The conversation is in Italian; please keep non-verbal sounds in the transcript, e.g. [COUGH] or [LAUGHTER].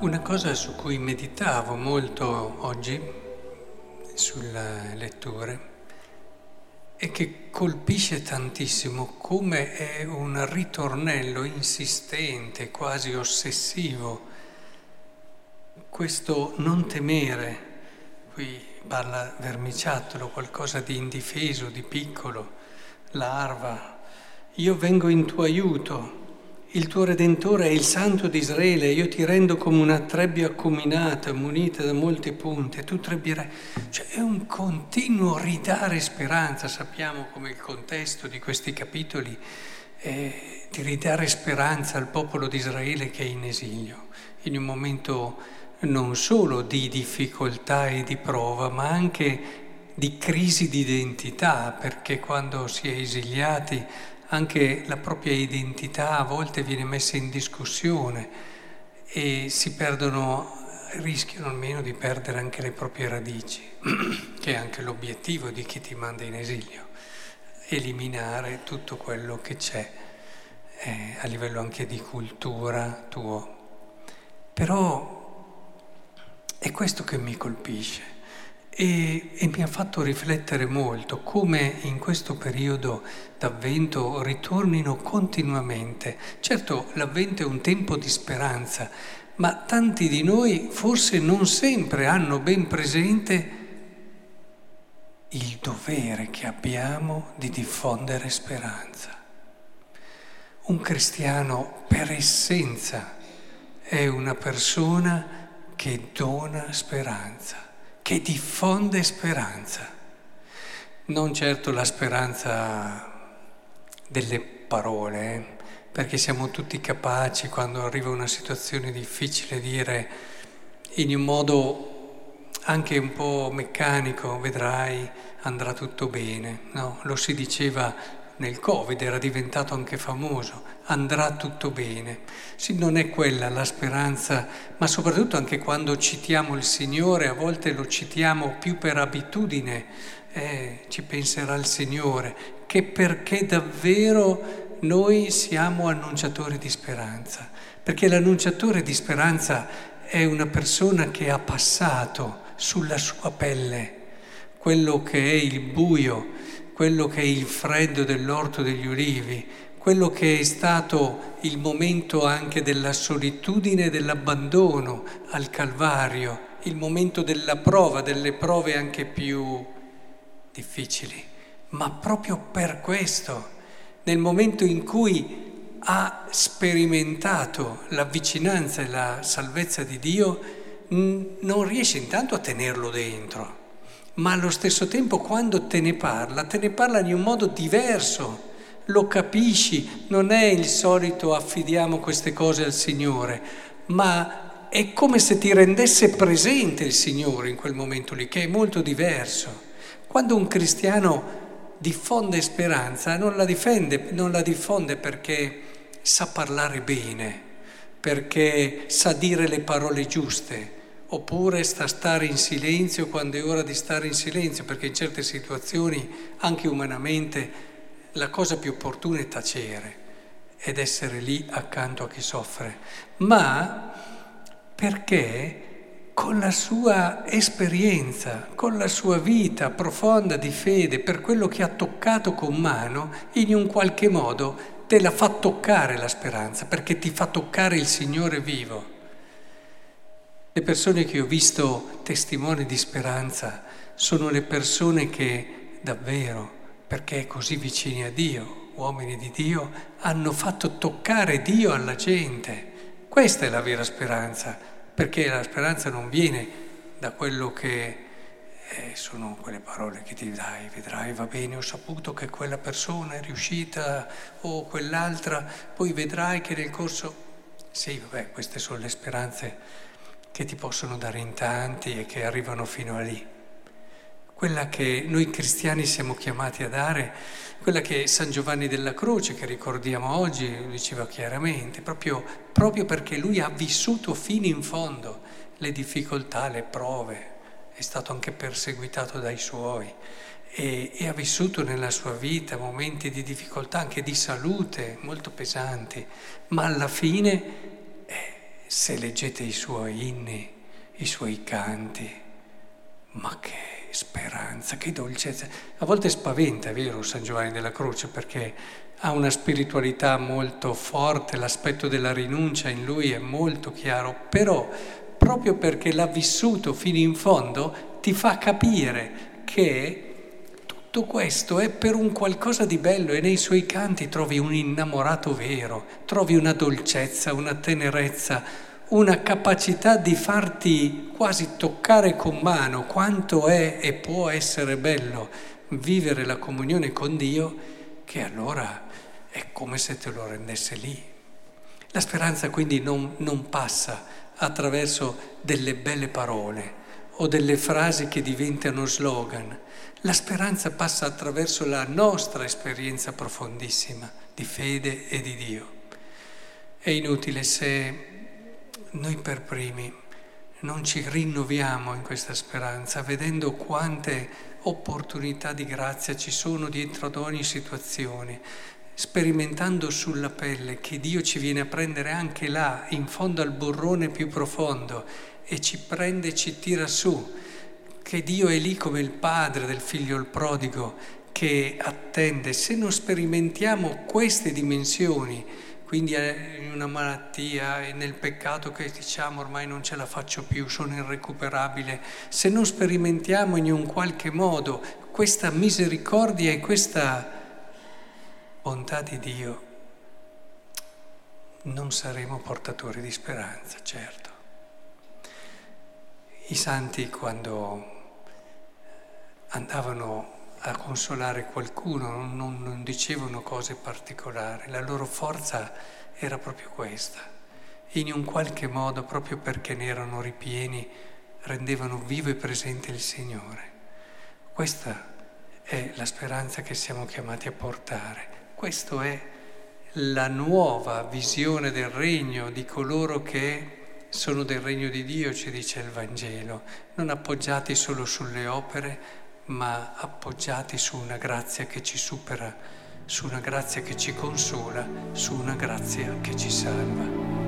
Una cosa su cui meditavo molto oggi, sulle letture, e che colpisce tantissimo come è un ritornello insistente, quasi ossessivo, questo non temere, qui parla vermiciattolo, qualcosa di indifeso, di piccolo, larva, io vengo in tuo aiuto, il tuo Redentore è il Santo di Israele, io ti rendo come una trebbia accuminata, munita da molte punte, tu trebbierai. Cioè è un continuo ridare speranza, sappiamo come il contesto di questi capitoli è di ridare speranza al popolo di Israele che è in esilio, in un momento non solo di difficoltà e di prova, ma anche di crisi di identità, perché quando si è esiliati anche la propria identità a volte viene messa in discussione e si perdono, rischiano almeno di perdere anche le proprie radici, [CLEARS THROAT] che è anche l'obiettivo di chi ti manda in esilio, eliminare tutto quello che c'è eh, a livello anche di cultura tuo. Però è questo che mi colpisce e, e, mi ha fatto riflettere molto come in questo periodo d'avvento ritornino continuamente. Certo, l'avvento è un tempo di speranza, ma tanti di noi forse non sempre hanno ben presente il dovere che abbiamo di diffondere speranza. Un cristiano per essenza è una persona che dona speranza che diffonde speranza. Non certo la speranza delle parole, eh? perché siamo tutti capaci quando arriva una situazione difficile dire in un modo anche un po' meccanico, vedrai, andrà tutto bene. No, lo si diceva nel Covid, era diventato anche famoso, andrà tutto bene. Sì, non è quella la speranza, ma soprattutto anche quando citiamo il Signore, a volte lo citiamo più per abitudine, eh, ci penserà il Signore, che perché davvero noi siamo annunciatori di speranza, perché l'annunciatore di speranza è una persona che ha passato sulla sua pelle quello che è il buio, quello che è il freddo dell'orto degli ulivi, quello che è stato il momento anche della solitudine e dell'abbandono al Calvario, il momento della prova, delle prove anche più difficili. Ma proprio per questo, nel momento in cui ha sperimentato la vicinanza e la salvezza di Dio, non riesce intanto a tenerlo dentro ma allo stesso tempo quando te ne parla, te ne parla in un modo diverso, lo capisci, non è il solito affidiamo queste cose al Signore, ma è come se ti rendesse presente il Signore in quel momento lì, che è molto diverso. Quando un cristiano diffonde speranza, non la, difende, non la diffonde perché sa parlare bene, perché sa dire le parole giuste, oppure sta stare in silenzio quando è ora di stare in silenzio, perché in certe situazioni, anche umanamente, la cosa più opportuna è tacere ed essere lì accanto a chi soffre, ma perché con la sua esperienza, con la sua vita profonda di fede, per quello che ha toccato con mano, in un qualche modo te la fa toccare la speranza, perché ti fa toccare il Signore vivo. Le persone che ho visto testimoni di speranza sono le persone che davvero, perché così vicini a Dio, uomini di Dio, hanno fatto toccare Dio alla gente. Questa è la vera speranza, perché la speranza non viene da quello che eh, sono quelle parole che ti dai, vedrai, va bene, ho saputo che quella persona è riuscita o quell'altra, poi vedrai che nel corso... Sì, vabbè, queste sono le speranze che ti possono dare in tanti e che arrivano fino a lì. Quella che noi cristiani siamo chiamati a dare, quella che San Giovanni della Croce, che ricordiamo oggi, diceva chiaramente, proprio, proprio perché lui ha vissuto fino in fondo le difficoltà, le prove, è stato anche perseguitato dai suoi e, e, ha vissuto nella sua vita momenti di difficoltà, anche di salute molto pesanti, ma alla fine se leggete i suoi inni, i suoi canti, ma che speranza, che dolcezza. A volte spaventa, vero, San Giovanni della Croce, perché ha una spiritualità molto forte, l'aspetto della rinuncia in lui è molto chiaro, però proprio perché l'ha vissuto fino in fondo ti fa capire che tutto questo è per un qualcosa di bello e nei suoi canti trovi un innamorato vero, trovi una dolcezza, una tenerezza, una capacità di farti quasi toccare con mano quanto è e può essere bello vivere la comunione con Dio, che allora è come se te lo rendesse lì. La speranza quindi non, non passa attraverso delle belle parole o delle frasi che diventano slogan. La speranza passa attraverso la nostra esperienza profondissima di fede e di Dio. È inutile se noi per primi non ci rinnoviamo in questa speranza, vedendo quante opportunità di grazia ci sono dietro ad ogni situazione, sperimentando sulla pelle che Dio ci viene a prendere anche là, in fondo al burrone più profondo, e ci prende e ci tira su, che Dio è lì come il padre del figlio il prodigo che attende. Se non sperimentiamo queste dimensioni, quindi è in una malattia e nel peccato che diciamo ormai non ce la faccio più, sono irrecuperabile, se non sperimentiamo in un qualche modo questa misericordia e questa bontà di Dio, non saremo portatori di speranza, certo. I santi quando andavano a consolare qualcuno, non, non dicevano cose particolari, la loro forza era proprio questa. In un qualche modo, proprio perché ne erano ripieni, rendevano vivo e presente il Signore. Questa è la speranza che siamo chiamati a portare. Questa è la nuova visione del regno di coloro che sono del regno di Dio, ci dice il Vangelo, non appoggiati solo sulle opere, ma appoggiati su una grazia che ci supera, su una grazia che ci consola, su una grazia che ci salva.